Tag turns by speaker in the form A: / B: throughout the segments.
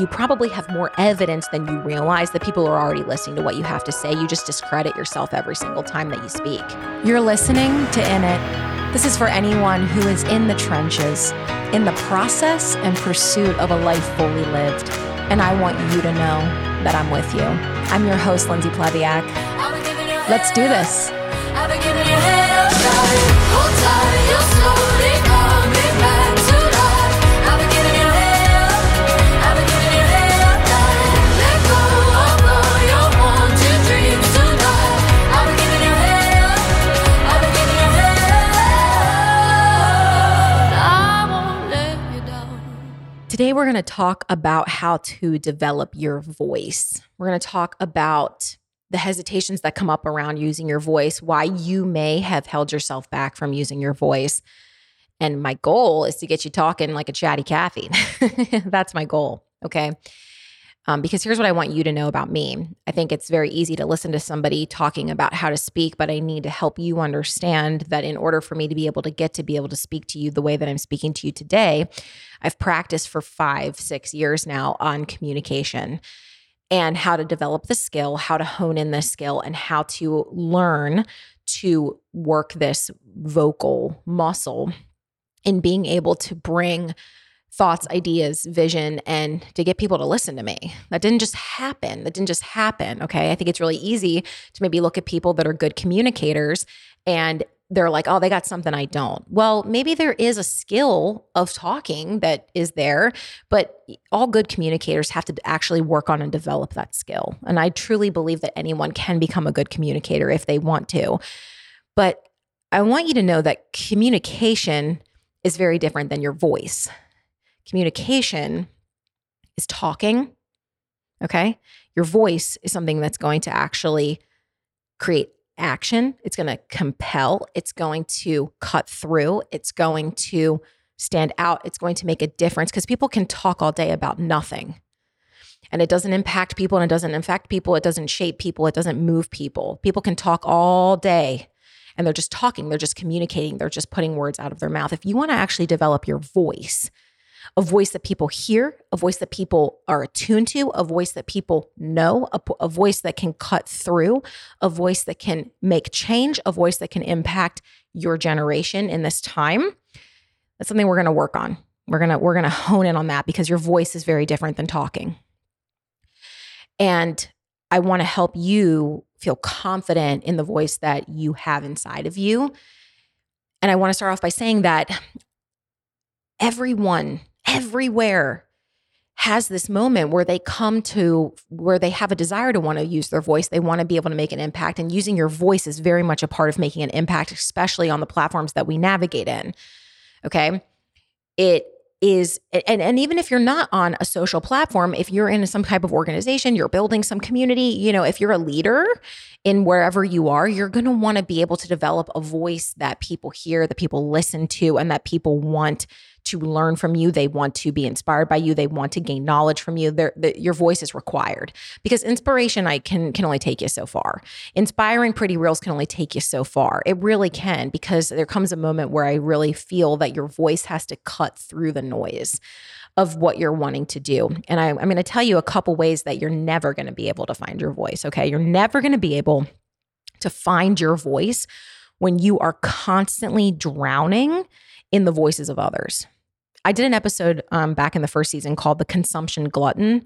A: you probably have more evidence than you realize that people are already listening to what you have to say. You just discredit yourself every single time that you speak.
B: You're listening to In It. This is for anyone who is in the trenches, in the process and pursuit of a life fully lived. And I want you to know that I'm with you. I'm your host, Lindsay Plevyak. Let's do this.
A: Today, we're going to talk about how to develop your voice. We're going to talk about the hesitations that come up around using your voice, why you may have held yourself back from using your voice. And my goal is to get you talking like a chatty Cathy. That's my goal. Okay. Um, because here's what I want you to know about me. I think it's very easy to listen to somebody talking about how to speak, but I need to help you understand that in order for me to be able to get to be able to speak to you the way that I'm speaking to you today, I've practiced for five, six years now on communication and how to develop the skill, how to hone in this skill, and how to learn to work this vocal muscle in being able to bring thoughts, ideas, vision, and to get people to listen to me. That didn't just happen. That didn't just happen. Okay. I think it's really easy to maybe look at people that are good communicators and they're like, oh, they got something I don't. Well, maybe there is a skill of talking that is there, but all good communicators have to actually work on and develop that skill. And I truly believe that anyone can become a good communicator if they want to. But I want you to know that communication is very different than your voice communication is talking. Okay. Your voice is something that's going to actually create action. It's going to compel. It's going to cut through. It's going to stand out. It's going to make a difference because people can talk all day about nothing. And it doesn't impact people and it doesn't affect people. It doesn't shape people. It doesn't move people. People can talk all day and they're just talking. They're just communicating. They're just putting words out of their mouth. If you want to actually develop your voice, a voice that people hear, a voice that people are attuned to, a voice that people know, a, a, voice that can cut through, a voice that can make change, a voice that can impact your generation in this time. That's something we're going to work on. We're going to we're going to hone in on that because your voice is very different than talking. And I want to help you feel confident in the voice that you have inside of you. And I want to start off by saying that everyone everywhere has this moment where they come to where they have a desire to want to use their voice. They want to be able to make an impact. And using your voice is very much a part of making an impact, especially on the platforms that we navigate in. Okay. It is and, and even if you're not on a social platform if you're in some type of organization you're building some community you know if you're a leader in wherever you are you're going to want to be able to develop a voice that people hear that people listen to and that people want to learn from you. They want to be inspired by you. They want to gain knowledge from you. The, your voice is required because inspiration I can can only take you so far. Inspiring pretty reels can only take you so far. It really can because there comes a moment where I really feel that your voice has to cut through the noise of what you're wanting to do. And I, I'm going to tell you a couple ways that you're never going to be able to find your voice. Okay, you're never going to be able to find your voice when you are constantly drowning in the voices of others. I did an episode um, back in the first season called The Consumption Glutton.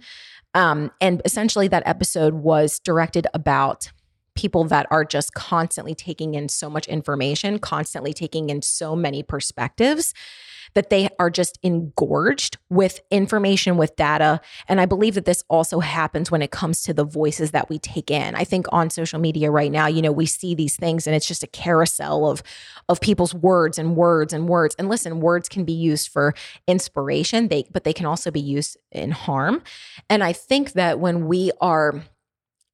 A: Um, and essentially, that episode was directed about people that are just constantly taking in so much information, constantly taking in so many perspectives that they are just engorged with information, with data. And I believe that this also happens when it comes to the voices that we take in. I think on social media right now, you know, we see these things and it's just a carousel of of people's words and words and words. And listen, words can be used for inspiration, they but they can also be used in harm. And I think that when we are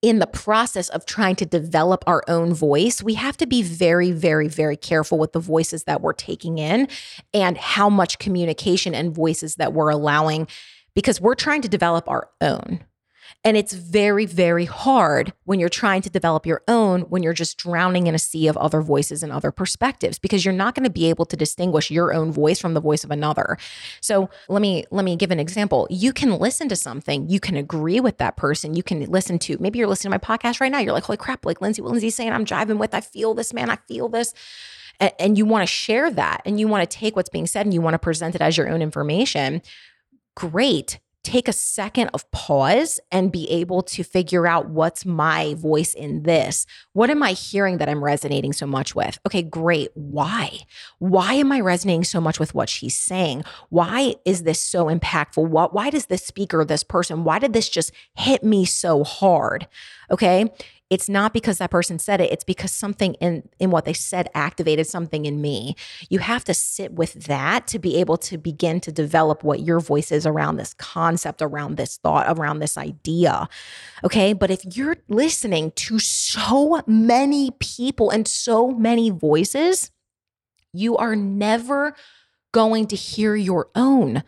A: in the process of trying to develop our own voice, we have to be very, very, very careful with the voices that we're taking in and how much communication and voices that we're allowing because we're trying to develop our own. And it's very, very hard when you're trying to develop your own, when you're just drowning in a sea of other voices and other perspectives, because you're not going to be able to distinguish your own voice from the voice of another. So let me let me give an example. You can listen to something, you can agree with that person, you can listen to maybe you're listening to my podcast right now. You're like, holy crap, like Lindsay, what Lindsay's saying, I'm driving with, I feel this, man, I feel this and, you want to share that and you want to take what's being said and you want to present it as your own information, great take a second of pause and be able to figure out what's my voice in this. What am I hearing that I'm resonating so much with? Okay, great. Why? Why am I resonating so much with what she's saying? Why is this so impactful? What why does this speaker, this person, why did this just hit me so hard? Okay? It's not because that person said it it's because something in in what they said activated something in me. You have to sit with that to be able to begin to develop what your voice is around this concept around this thought around this idea okay? But if you're listening to so many people and so many voices you are never going to hear your own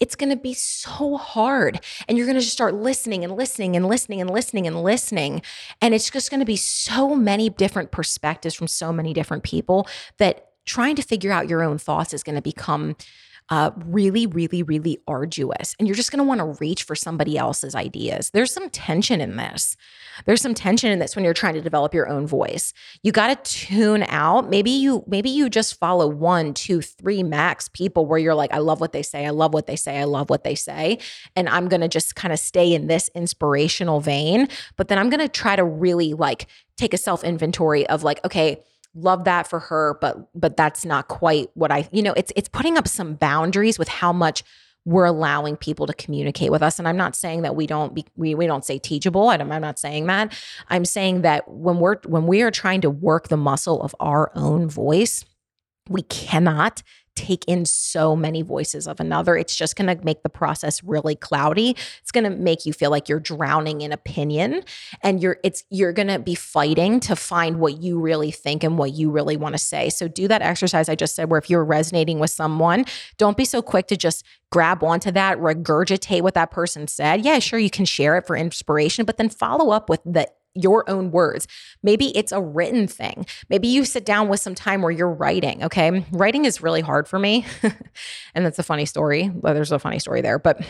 A: it's going to be so hard. And you're going to just start listening and listening and listening and listening and listening. And it's just going to be so many different perspectives from so many different people that trying to figure out your own thoughts is going to become uh, really, really, really arduous. And you're just going to want to reach for somebody else's ideas. There's some tension in this. There's some tension in this when you're trying to develop your own voice. You got to tune out. Maybe you, maybe you just follow one, two, three max people where you're like, I love what they say. I love what they say. I love what they say. And I'm going to just kind of stay in this inspirational vein. But then I'm going to try to really like take a self inventory of like, okay, love that for her but but that's not quite what i you know it's it's putting up some boundaries with how much we're allowing people to communicate with us. And i'm not saying that we don't be we, we don't say teachable. I'm, I'm not saying that. I'm saying that when we're when we are trying to work the muscle of our own voice we cannot take in so many voices of another. It's just going to make the process really cloudy. It's going to make you feel like you're drowning in opinion and you're it's you're going to be fighting to find what you really think and what you really want to say. So do that exercise I just said where if you're resonating with someone, don't be so quick to just grab onto that, regurgitate what that person said. Yeah, sure you can share it for inspiration, but then follow up with the your own words. Maybe it's a written thing. Maybe you sit down with some time where you're writing. Okay. Writing is really hard for me. and that's a funny story. Well, there's a funny story there, but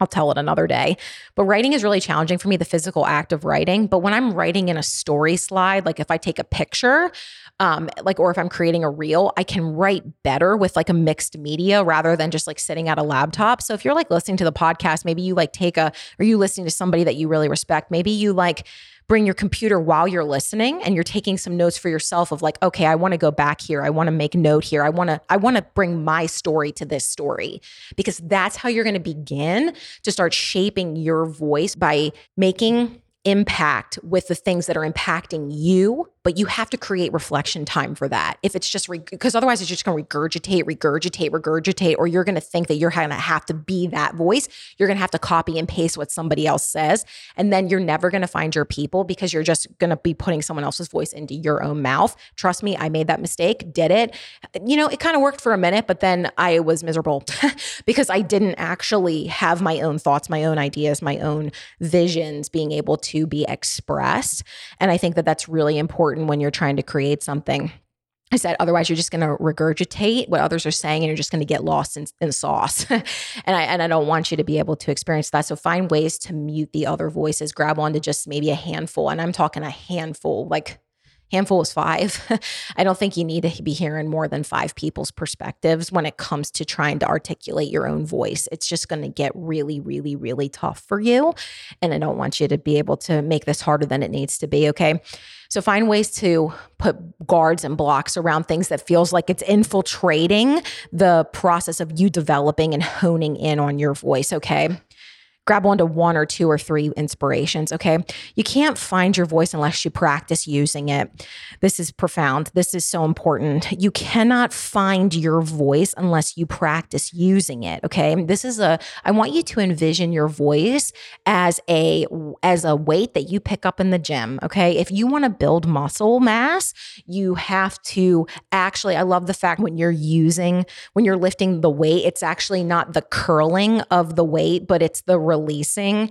A: I'll tell it another day. But writing is really challenging for me, the physical act of writing. But when I'm writing in a story slide, like if I take a picture, um, like or if I'm creating a reel, I can write better with like a mixed media rather than just like sitting at a laptop. So if you're like listening to the podcast, maybe you like take a, or you listening to somebody that you really respect, maybe you like bring your computer while you're listening and you're taking some notes for yourself of like okay i want to go back here. I want to make note here. I want to i want to bring my story to this story because that's how you're going to begin to start shaping your voice by making impact with the things that are impacting you but you have to create reflection time for that. If it's just because re- otherwise it's just going to regurgitate, regurgitate, regurgitate, or you're going to think that you're going to have to be that voice. You're going to have to copy and paste what somebody else says, and then you're never going to find your people because you're just going to be putting someone else's voice into your own mouth. Trust me, I made that mistake, did it. You know, it kind of worked for a minute, but then I was miserable because I didn't actually have my own thoughts, my own ideas, my own visions being able to be expressed. And I think that that's really important important when you're trying to create something. I said, otherwise, you're just going to regurgitate what others are saying, and you're just going to get lost in, in sauce. and I and I don't want you to be able to experience that. So find ways to mute the other voices. Grab onto just maybe a handful, and I'm talking a handful, like handful is five. I don't think you need to be hearing more than five people's perspectives when it comes to trying to articulate your own voice. It's just going to get really, really, really tough for you. And I don't want you to be able to make this harder than it needs to be. Okay. So find ways to put guards and blocks around things that feels like it's infiltrating the process of you developing and honing in on your voice. Okay grab onto one or two or three inspirations. Okay. You can't find your voice unless you practice using it. This is profound. This is so important. You cannot find your voice unless you practice using it. Okay. This is a, I want you to envision your voice as a, as a weight that you pick up in the gym. Okay. If you want to build muscle mass, you have to actually, I love the fact when you're using, when you're lifting the weight, it's actually not the curling of the weight, but it's the releasing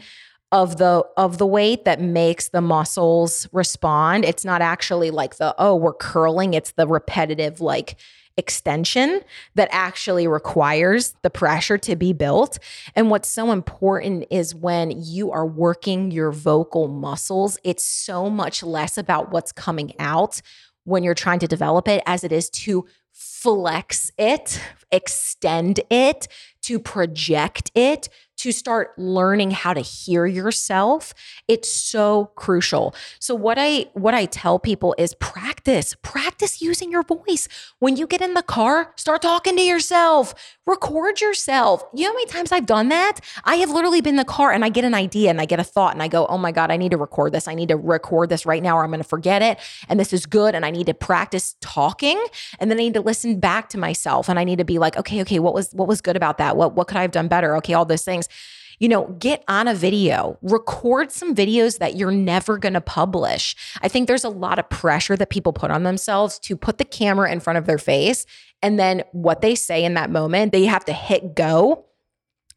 A: of the of the weight that makes the muscles respond. It's not actually like the oh, we're curling, it's the repetitive like extension that actually requires the pressure to be built. And what's so important is when you are working your vocal muscles, it's so much less about what's coming out when you're trying to develop it as it is to flex it, extend it, to project it, to start learning how to hear yourself it's so crucial. So what i what i tell people is practice practice using your voice. When you get in the car start talking to yourself. Record yourself. You know how many times i've done that? I have literally been in the car and i get an idea and i get a thought and i go oh my god i need to record this. I need to record this right now or i'm going to forget it. And this is good and i need to practice talking and then i need to listen back to myself and i need to be like okay okay what was what was good about that? What what could i have done better? Okay all those things you know, get on a video, record some videos that you're never going to publish. I think there's a lot of pressure that people put on themselves to put the camera in front of their face. And then what they say in that moment, they have to hit go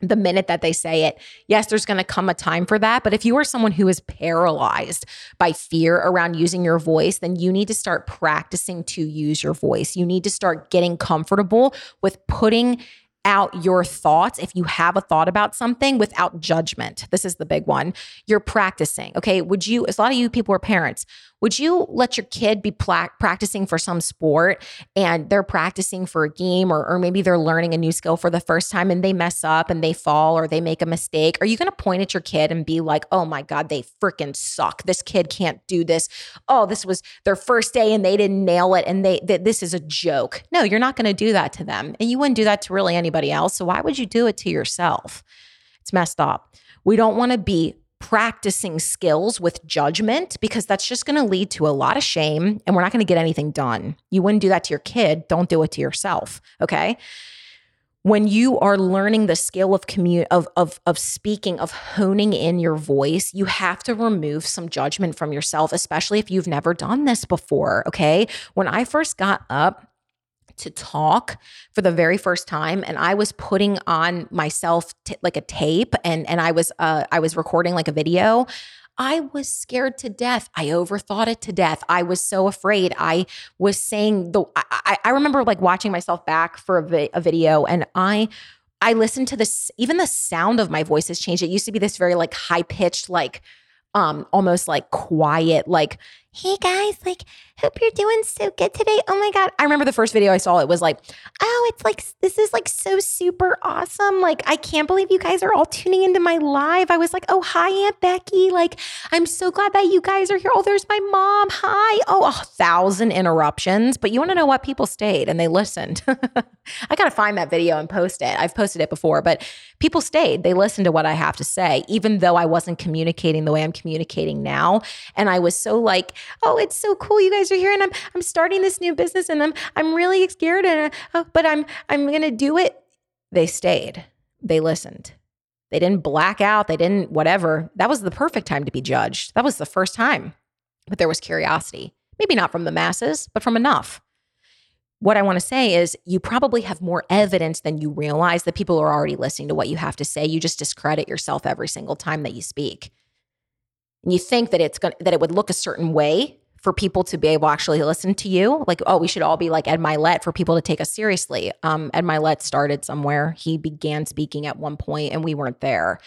A: the minute that they say it. Yes, there's going to come a time for that. But if you are someone who is paralyzed by fear around using your voice, then you need to start practicing to use your voice. You need to start getting comfortable with putting out your thoughts if you have a thought about something without judgment. This is the big one. You're practicing. Okay. Would you, as a lot of you people are parents, would you let your kid be pla- practicing for some sport and they're practicing for a game or, or maybe they're learning a new skill for the first time and they mess up and they fall or they make a mistake? Are you going to point at your kid and be like, oh my God, they freaking suck. This kid can't do this. Oh, this was their first day and they didn't nail it and they, this is a joke. No, you're not going to do that to them. And you wouldn't do that to really anybody else. So why would you do it to yourself? It's messed up. We don't want to be practicing skills with judgment because that's just going to lead to a lot of shame and we're not going to get anything done. You wouldn't do that to your kid, don't do it to yourself, okay? When you are learning the skill of commu- of of of speaking, of honing in your voice, you have to remove some judgment from yourself, especially if you've never done this before, okay? When I first got up to talk for the very first time and I was putting on myself t- like a tape and and I was uh I was recording like a video I was scared to death. I overthought it to death. I was so afraid. I was saying the I, I remember like watching myself back for a, vi- a video and I I listened to this even the sound of my voice has changed. It used to be this very like high pitched like um almost like quiet like hey guys like hope you're doing so good today. Oh my God. I remember the first video I saw, it was like, oh, it's like, this is like so super awesome. Like, I can't believe you guys are all tuning into my live. I was like, oh, hi, Aunt Becky. Like, I'm so glad that you guys are here. Oh, there's my mom. Hi. Oh, a thousand interruptions. But you want to know what? People stayed and they listened. I got to find that video and post it. I've posted it before, but people stayed. They listened to what I have to say, even though I wasn't communicating the way I'm communicating now. And I was so like, oh, it's so cool. You guys are here and I'm I'm starting this new business and I'm I'm really scared and uh, but I'm I'm going to do it. They stayed. They listened. They didn't black out, they didn't whatever. That was the perfect time to be judged. That was the first time. But there was curiosity. Maybe not from the masses, but from enough. What I want to say is you probably have more evidence than you realize that people are already listening to what you have to say. You just discredit yourself every single time that you speak. And you think that it's going that it would look a certain way for people to be able to actually listen to you. Like, oh, we should all be like Ed Mylett for people to take us seriously. Um, Ed Mylett started somewhere. He began speaking at one point and we weren't there.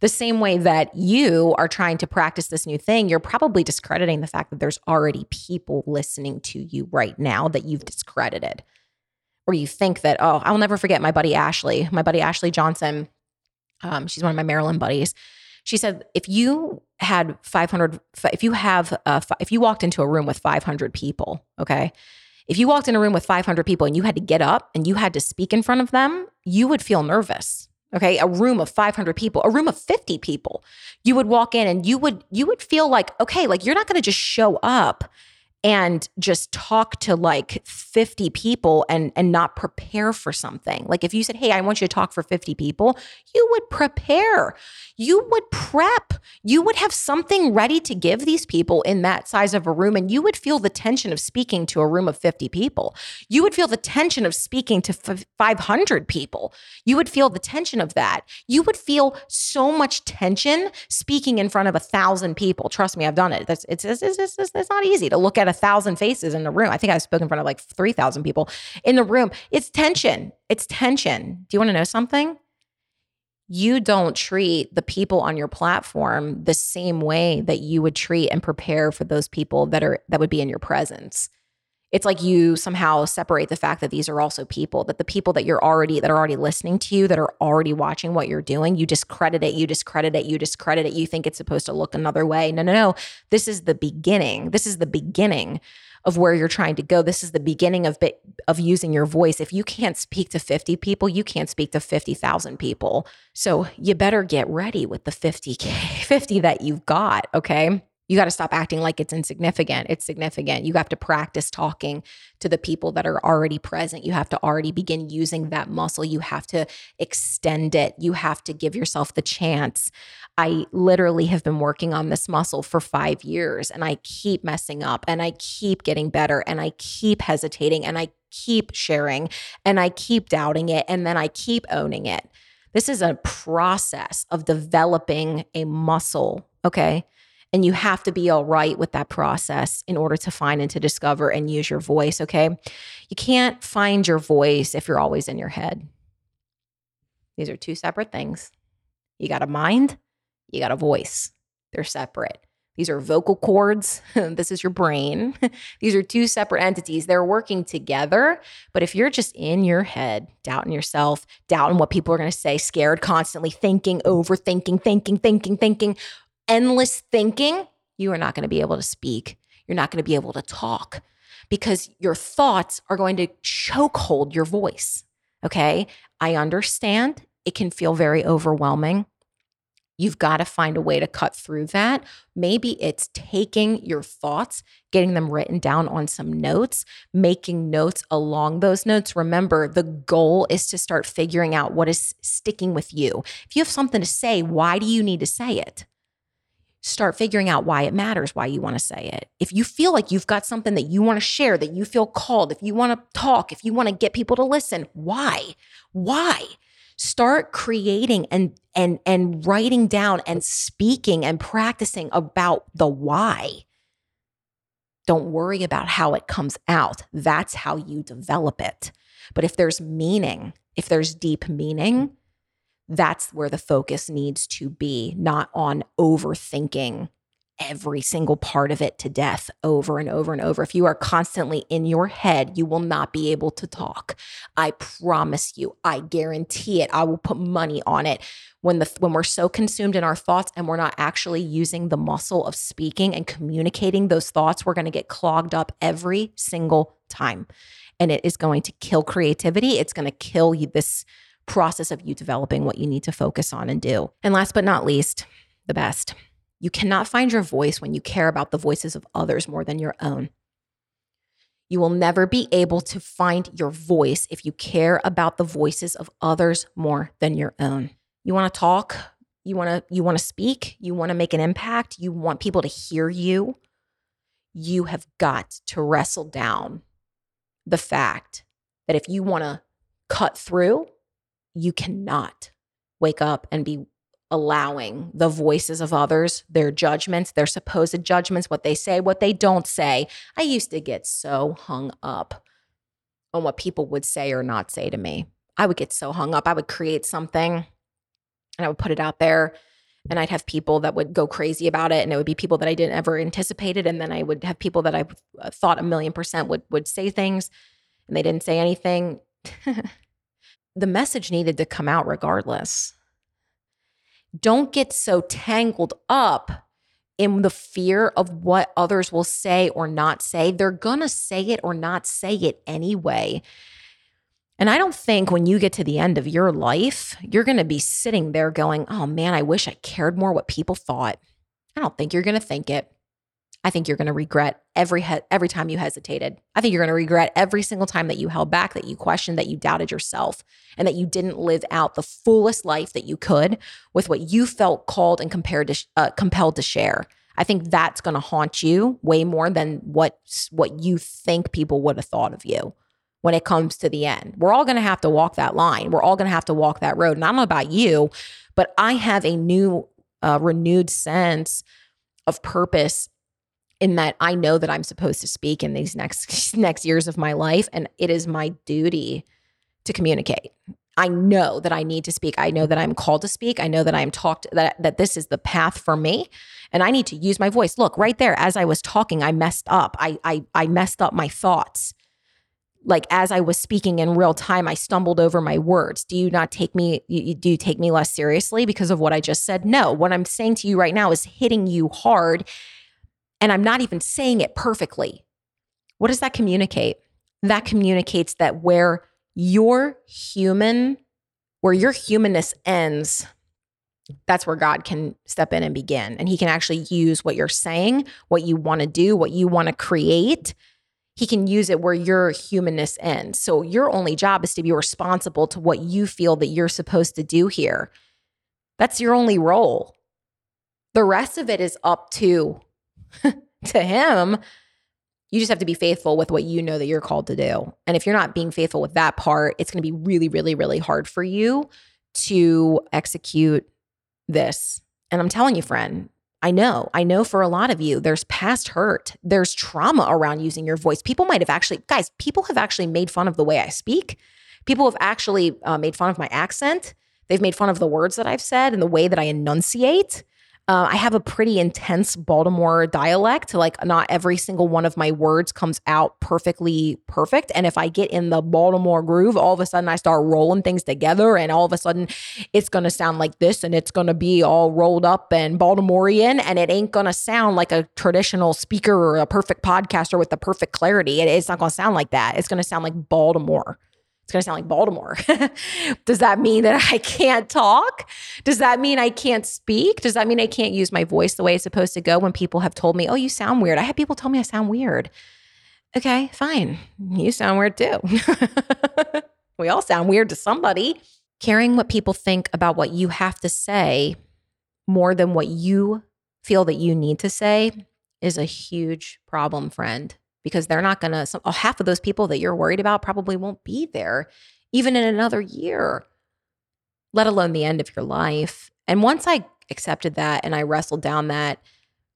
A: The same way that you are trying to practice this new thing, you're probably discrediting the fact that there's already people listening to you right now that you've discredited. Or you think that, oh, I'll never forget my buddy Ashley, my buddy Ashley Johnson. Um, she's one of my Maryland buddies. She said, if you had 500 if you have uh, if you walked into a room with 500 people okay? If you walked in a room with 500 people and you had to get up and you had to speak in front of them you would feel nervous okay? A room of 500 people a room of 50 people you would walk in and you would you would feel like okay like you're not going to just show up and just talk to like 50 people and and not prepare for something. Like if you said, "Hey, I want you to talk for 50 people," you would prepare. You would prep. You would have something ready to give these people in that size of a room and you would feel the tension of speaking to a room of 50 people. You would feel the tension of speaking to 500 people. You would feel the tension of that. You would feel so much tension speaking in front of a thousand people. Trust me, I've done it. That's it's it's, it's, it's, it's not easy to look at a thousand faces in the room. I think I've spoken in front of like 3,000 people in the room. It's tension. It's tension. Do you want to know something? You don't treat the people on your platform the same way that you would treat and prepare for those people that are that would be in your presence it's like you somehow separate the fact that these are also people that the people that you're already that are already listening to you that are already watching what you're doing you discredit it you discredit it you discredit it. You think it's supposed to look another way. No no no. This is the beginning. This is the beginning of where you're trying to go. This is the beginning of bit, of using your voice. If you can't speak to 50 people you can't speak to 50,000 people. So you better get ready with the 50k 50 that you've got okay you got to stop acting like it's insignificant. It's significant. You have to practice talking to the people that are already present. You have to already begin using that muscle. You have to extend it. You have to give yourself the chance. I literally have been working on this muscle for five years and I keep messing up and I keep getting better and I keep hesitating and I keep sharing and I keep doubting it and then I keep owning it. This is a process of developing a muscle. Okay. And you have to be all right with that process in order to find and to discover and use your voice. Okay. You can't find your voice if you're always in your head. These are two separate things. You got a mind, you got a voice. They're separate. These are vocal cords. this is your brain. These are two separate entities. They're working together. But if you're just in your head, doubting yourself, doubting what people are going to say, scared, constantly thinking, overthinking, thinking, thinking, thinking, endless thinking, you are not going to be able to speak. You're not going to be able to talk because your thoughts are going to chokehold your voice. Okay. I understand it can feel very overwhelming. You've got to find a way to cut through that. Maybe it's taking your thoughts, getting them written down on some notes, making notes along those notes. Remember, the goal is to start figuring out what is sticking with you. If you have something to say, why do you need to say it? Start figuring out why it matters, why you want to say it. If you feel like you've got something that you want to share, that you feel called, if you want to talk, if you want to get people to listen, why? Why? Start creating and and and writing down and speaking and practicing about the why. Don't worry about how it comes out. That's how you develop it. But if there's meaning, if there's deep meaning, that's where the focus needs to be, not on overthinking every single part of it to death over and over and over. If you are constantly in your head, you will not be able to talk. I promise you. I guarantee it. I will put money on it. When the when we're so consumed in our thoughts and we're not actually using the muscle of speaking and communicating those thoughts, we're going to get clogged up every single time. And it is going to kill creativity. It's going to kill you this process of you developing what you need to focus on and do. And last but not least, the best. You cannot find your voice when you care about the voices of others more than your own. You will never be able to find your voice if you care about the voices of others more than your own. You want to talk, you want to you want to speak, you want to make an impact, you want people to hear you. You have got to wrestle down the fact that if you want to cut through you cannot wake up and be allowing the voices of others, their judgments, their supposed judgments, what they say, what they don't say. I used to get so hung up on what people would say or not say to me. I would get so hung up. I would create something and I would put it out there and I'd have people that would go crazy about it and it would be people that I didn't ever anticipated and then I would have people that I uh, thought a million percent would would say things and they didn't say anything. the message needed to come out regardless. Don't get so tangled up in the fear of what others will say or not say. They're going to say it or not say it anyway. And I don't think when you get to the end of your life, you're going to be sitting there going, oh man, I wish I cared more what people thought. I don't think you're going to think it. I think you're going to regret every he- every time you hesitated. I think you're going to regret every single time that you held back, that you questioned, that you doubted yourself, and that you didn't live out the fullest life that you could with what you felt called and compared to sh- uh, compelled to share. I think that's going to haunt you way more than what what you think people would have thought of you when it comes to the end. We're all going to have to walk that line. We're all going to have to walk that road. And I don't know about you, but I have a new uh, renewed sense of purpose in that I know that I'm supposed to speak in these next next years of my life and it is my duty to communicate. I know that I need to speak. I know that I'm called to speak. I know that I'm talked that that this is the path for me and I need to use my voice. Look, right there as I was talking, I messed up. I I I messed up my thoughts. Like as I was speaking in real time, I stumbled over my words. Do you not take me you, do you take me less seriously because of what I just said? No. What I'm saying to you right now is hitting you hard and I'm not even saying it perfectly. What does that communicate? That communicates that where your human, where your humanness ends, that's where God can step in and begin. And He can actually use what you're saying, what you want to do, what you want to create. He can use it where your humanness ends. So your only job is to be responsible to what you feel that you're supposed to do here. That's your only role. The rest of it is up to to him you just have to be faithful with what you know that you're called to do. And if you're not being faithful with that part, it's going to be really, really, really hard for you to execute this. And I'm telling you, friend, I know, I know for a lot of you, there's past hurt, there's trauma around using your voice. People might have actually, guys, people have actually made fun of the way I speak. People have actually uh, made fun of my accent. They've made fun of the words that I've said and the way that I enunciate. Uh, I have a pretty intense Baltimore dialect. Like, not every single one of my words comes out perfectly perfect. And if I get in the Baltimore groove, all of a sudden I start rolling things together, and all of a sudden it's going to sound like this, and it's going to be all rolled up and Baltimorean, and it ain't going to sound like a traditional speaker or a perfect podcaster with the perfect clarity. It, it's not going to sound like that. It's going to sound like Baltimore. It's going to sound like Baltimore. Does that mean that I can't talk? Does that mean I can't speak? Does that mean I can't use my voice the way it's supposed to go when people have told me, oh, you sound weird? I had people tell me I sound weird. Okay, fine. You sound weird too. we all sound weird to somebody. Caring what people think about what you have to say more than what you feel that you need to say is a huge problem, friend because they're not going to, uh, half of those people that you're worried about probably won't be there even in another year, let alone the end of your life. And once I accepted that and I wrestled down that,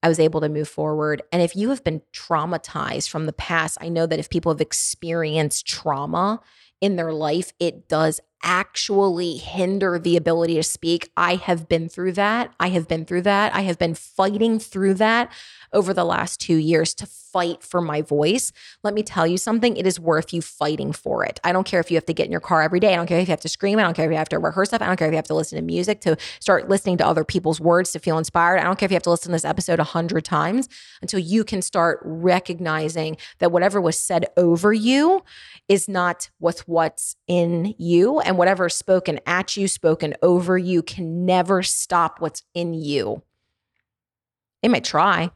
A: I was able to move forward. And if you have been traumatized from the past, I know that if people have experienced trauma in their life, it does actually hinder the ability to speak. I have been through that. I have been through that. I have been fighting through that over the last two years to fight for my voice. Let me tell you something, it is worth you fighting for it. I don't care if you have to get in your car every day. I don't care if you have to scream. I don't care if you have to rehearse stuff. I don't care if you have to listen to music to start listening to other people's words to feel inspired. I don't care if you have to listen to this episode a hundred times until you can start recognizing that whatever was said over you is not what's what's in you and whatever is spoken at you, spoken over you can never stop what's in you. They might try.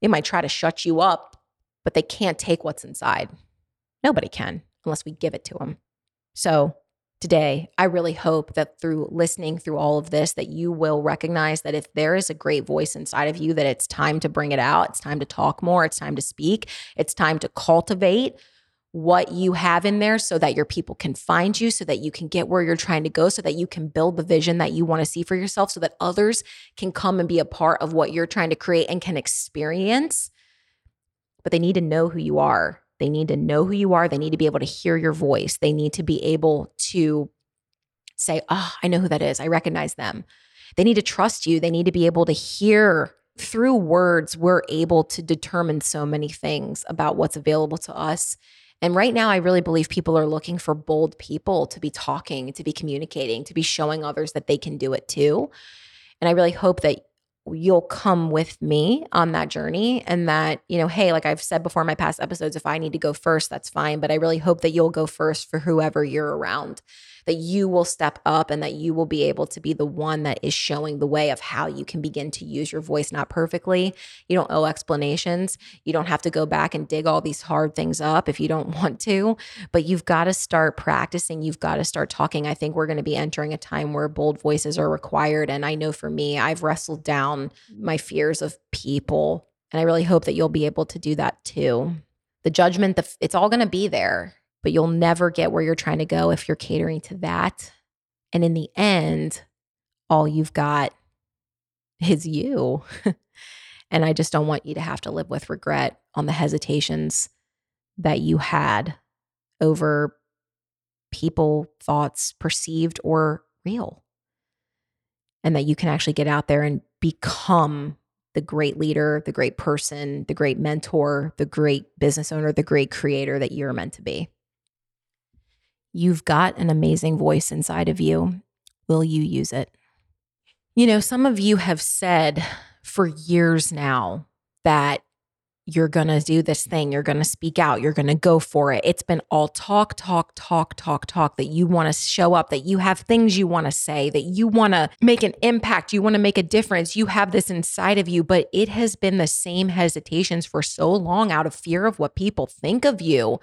A: They might try to shut you up, but they can't take what's inside. Nobody can unless we give it to them. So, today, I really hope that through listening through all of this that you will recognize that if there is a great voice inside of you that it's time to bring it out, it's time to talk more, it's time to speak, it's time to cultivate what you have in there so that your people can find you, so that you can get where you're trying to go, so that you can build the vision that you want to see for yourself, so that others can come and be a part of what you're trying to create and can experience. But they need to know who you are. They need to know who you are. They need to be able to hear your voice. They need to be able to say, Oh, I know who that is. I recognize them. They need to trust you. They need to be able to hear through words. We're able to determine so many things about what's available to us and right now, I really believe people are looking for bold people to be talking, to be communicating, to be showing others that they can do it too. And I really hope that you'll come with me on that journey and that, you know, hey, like I've said before in my past episodes, if I need to go first, that's fine. But I really hope that you'll go first for whoever you're around. That you will step up and that you will be able to be the one that is showing the way of how you can begin to use your voice not perfectly. You don't owe explanations. You don't have to go back and dig all these hard things up if you don't want to, but you've got to start practicing. You've got to start talking. I think we're going to be entering a time where bold voices are required. And I know for me, I've wrestled down my fears of people. And I really hope that you'll be able to do that too. The judgment, the, it's all going to be there but you'll never get where you're trying to go if you're catering to that. And in the end, all you've got is you. and I just don't want you to have to live with regret on the hesitations that you had over people, thoughts, perceived or real. And that you can actually get out there and become the great leader, the great person, the great mentor, the great business owner, the great creator that you're meant to be. You've got an amazing voice inside of you. Will you use it? You know, some of you have said for years now that you're going to do this thing, you're going to speak out, you're going to go for it. It's been all talk, talk, talk, talk, talk that you want to show up, that you have things you want to say, that you want to make an impact, you want to make a difference. You have this inside of you, but it has been the same hesitations for so long out of fear of what people think of you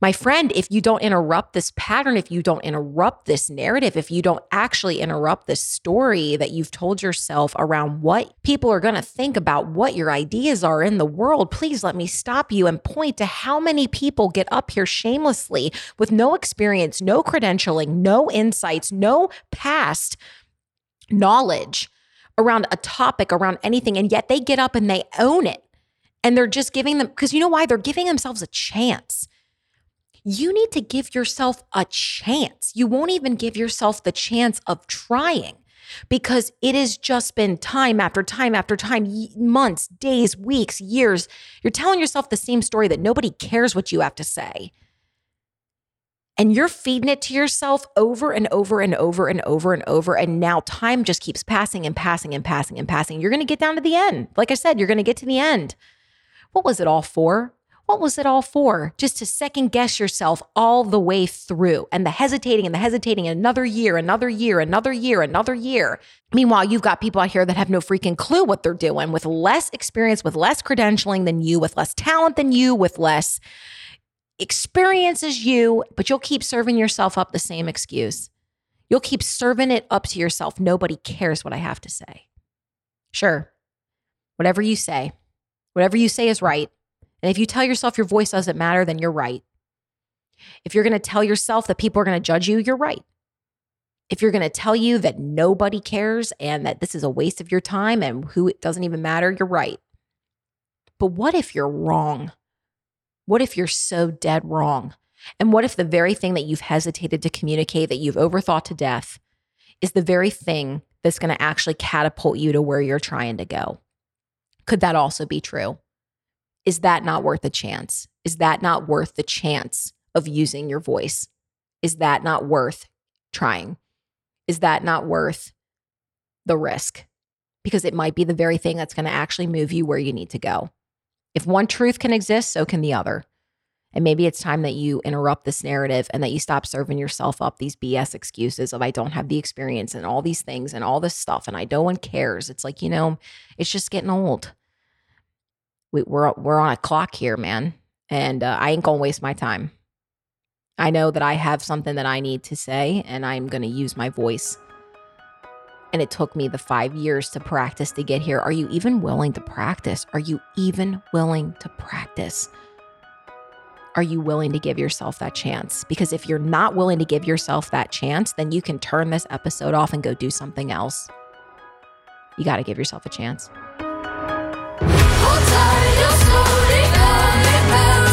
A: my friend, if you don't interrupt this pattern, if you don't interrupt this narrative, if you don't actually interrupt this story that you've told yourself around what people are going to think about what your ideas are in the world, please let me stop you and point to how many people get up here shamelessly with no experience, no credentialing, no insights, no past knowledge around a topic, around anything, and yet they get up and they own it. And they're just giving them, because you know why? They're giving themselves a chance you need to give yourself a chance. You won't even give yourself the chance of trying because it has just been time after time after time, months, days, weeks, years. You're telling yourself the same story that nobody cares what you have to say. And you're feeding it to yourself over and over and over and over and over. And now time just keeps passing and passing and passing and passing. You're going to get down to the end. Like I said, you're going to get to the end. What was it all for? What was it all for? Just to second guess yourself all the way through and the hesitating and the hesitating another year, another year, another year, another year. Meanwhile, you've got people out here that have no freaking clue what they're doing with less experience, with less credentialing than you, with less talent than you, with less experience as you, but you'll keep serving yourself up the same excuse. You'll keep serving it up to yourself. Nobody cares what I have to say. Sure, whatever you say, whatever you say is right. And if you tell yourself your voice doesn't matter, then you're right. If you're going to tell yourself that people are going to judge you, you're right. If you're going to tell you that nobody cares and that this is a waste of your time and who it doesn't even matter, you're right. But what if you're wrong? What if you're so dead wrong? And what if the very thing that you've hesitated to communicate, that you've overthought to death, is the very thing that's going to actually catapult you to where you're trying to go? Could that also be true? Is that not worth a chance? Is that not worth the chance of using your voice? Is that not worth trying? Is that not worth the risk? Because it might be the very thing that's going to actually move you where you need to go. If one truth can exist, so can the other. And maybe it's time that you interrupt this narrative and that you stop serving yourself up these BS excuses of I don't have the experience and all these things and all this stuff and I no one cares. It's like, you know, it's just getting old we, we're we're on a clock here, man, and uh, I ain't gonna waste my time. I know that I have something that I need to say, and I'm gonna use my voice. And it took me the five years to practice to get here. Are you even willing to practice? Are you even willing to practice? Are you willing to give yourself that chance? Because if you're not willing to give yourself that chance, then you can turn this episode off and go do something else. You got to give yourself a chance. Tight, you're slowly coming back